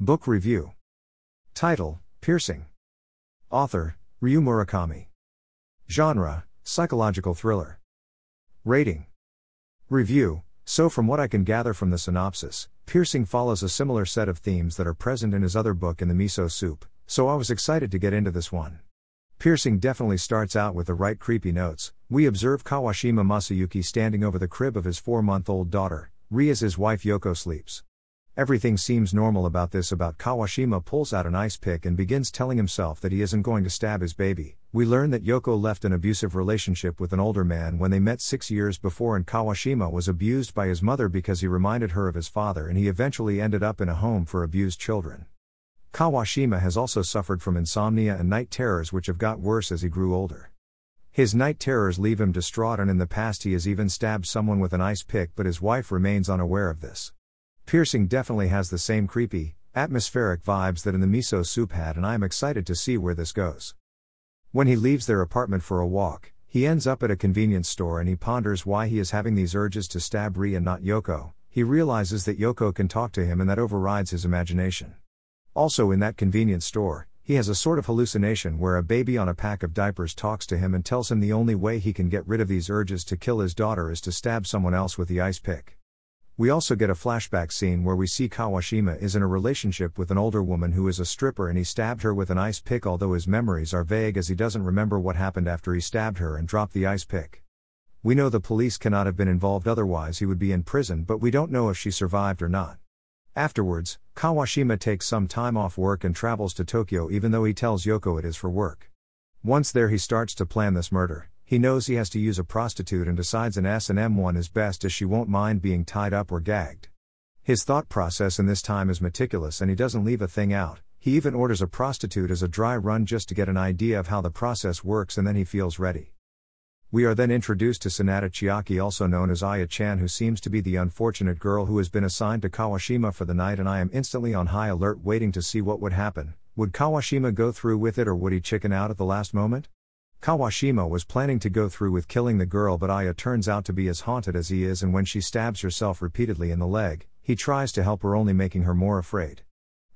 Book Review Title Piercing Author Ryu Murakami Genre Psychological Thriller Rating Review So, from what I can gather from the synopsis, Piercing follows a similar set of themes that are present in his other book in the miso soup, so I was excited to get into this one. Piercing definitely starts out with the right creepy notes. We observe Kawashima Masayuki standing over the crib of his four month old daughter, Ri as his wife Yoko sleeps. Everything seems normal about this. About Kawashima pulls out an ice pick and begins telling himself that he isn't going to stab his baby. We learn that Yoko left an abusive relationship with an older man when they met six years before, and Kawashima was abused by his mother because he reminded her of his father, and he eventually ended up in a home for abused children. Kawashima has also suffered from insomnia and night terrors, which have got worse as he grew older. His night terrors leave him distraught, and in the past, he has even stabbed someone with an ice pick, but his wife remains unaware of this. Piercing definitely has the same creepy, atmospheric vibes that in the miso soup had, and I am excited to see where this goes. When he leaves their apartment for a walk, he ends up at a convenience store and he ponders why he is having these urges to stab Ri and not Yoko. He realizes that Yoko can talk to him and that overrides his imagination. Also, in that convenience store, he has a sort of hallucination where a baby on a pack of diapers talks to him and tells him the only way he can get rid of these urges to kill his daughter is to stab someone else with the ice pick. We also get a flashback scene where we see Kawashima is in a relationship with an older woman who is a stripper and he stabbed her with an ice pick, although his memories are vague as he doesn't remember what happened after he stabbed her and dropped the ice pick. We know the police cannot have been involved, otherwise, he would be in prison, but we don't know if she survived or not. Afterwards, Kawashima takes some time off work and travels to Tokyo even though he tells Yoko it is for work. Once there he starts to plan this murder. He knows he has to use a prostitute and decides an S&M one is best as she won't mind being tied up or gagged. His thought process in this time is meticulous and he doesn't leave a thing out. He even orders a prostitute as a dry run just to get an idea of how the process works and then he feels ready. We are then introduced to Sanada Chiaki, also known as Aya Chan, who seems to be the unfortunate girl who has been assigned to Kawashima for the night, and I am instantly on high alert waiting to see what would happen. Would Kawashima go through with it or would he chicken out at the last moment? Kawashima was planning to go through with killing the girl, but Aya turns out to be as haunted as he is, and when she stabs herself repeatedly in the leg, he tries to help her, only making her more afraid.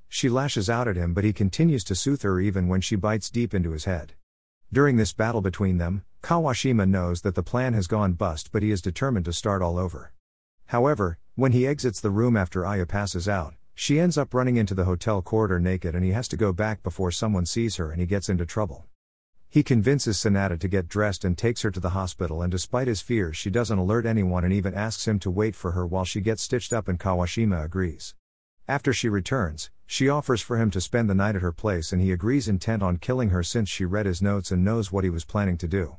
She lashes out at him, but he continues to soothe her even when she bites deep into his head. During this battle between them, Kawashima knows that the plan has gone bust, but he is determined to start all over. However, when he exits the room after Aya passes out, she ends up running into the hotel corridor naked and he has to go back before someone sees her and he gets into trouble. He convinces Sanada to get dressed and takes her to the hospital, and despite his fears, she doesn't alert anyone and even asks him to wait for her while she gets stitched up, and Kawashima agrees. After she returns, she offers for him to spend the night at her place, and he agrees, intent on killing her since she read his notes and knows what he was planning to do.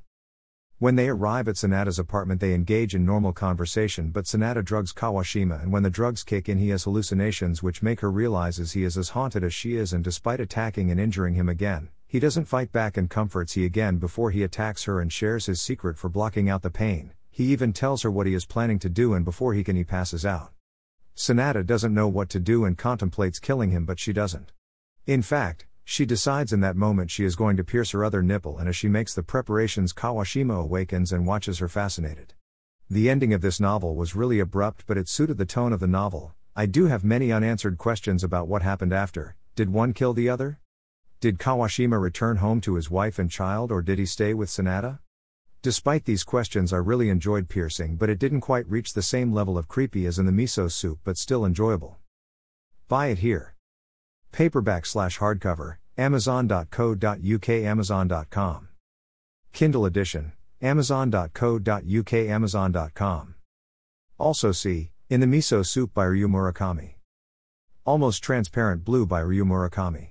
When they arrive at Sanada's apartment, they engage in normal conversation, but Sanada drugs Kawashima, and when the drugs kick in, he has hallucinations which make her realizes he is as haunted as she is, and despite attacking and injuring him again, he doesn't fight back and comforts he again before he attacks her and shares his secret for blocking out the pain. He even tells her what he is planning to do, and before he can, he passes out. Sanada doesn't know what to do and contemplates killing him, but she doesn't. In fact, she decides in that moment she is going to pierce her other nipple, and as she makes the preparations, Kawashima awakens and watches her fascinated. The ending of this novel was really abrupt, but it suited the tone of the novel. I do have many unanswered questions about what happened after. Did one kill the other? Did Kawashima return home to his wife and child, or did he stay with Sanada? Despite these questions, I really enjoyed Piercing, but it didn't quite reach the same level of creepy as in the miso soup, but still enjoyable. Buy it here. Paperback slash hardcover, amazon.co.uk amazon.com. Kindle edition, amazon.co.uk amazon.com. Also see, In the Miso Soup by Ryu Murakami. Almost Transparent Blue by Ryu Murakami.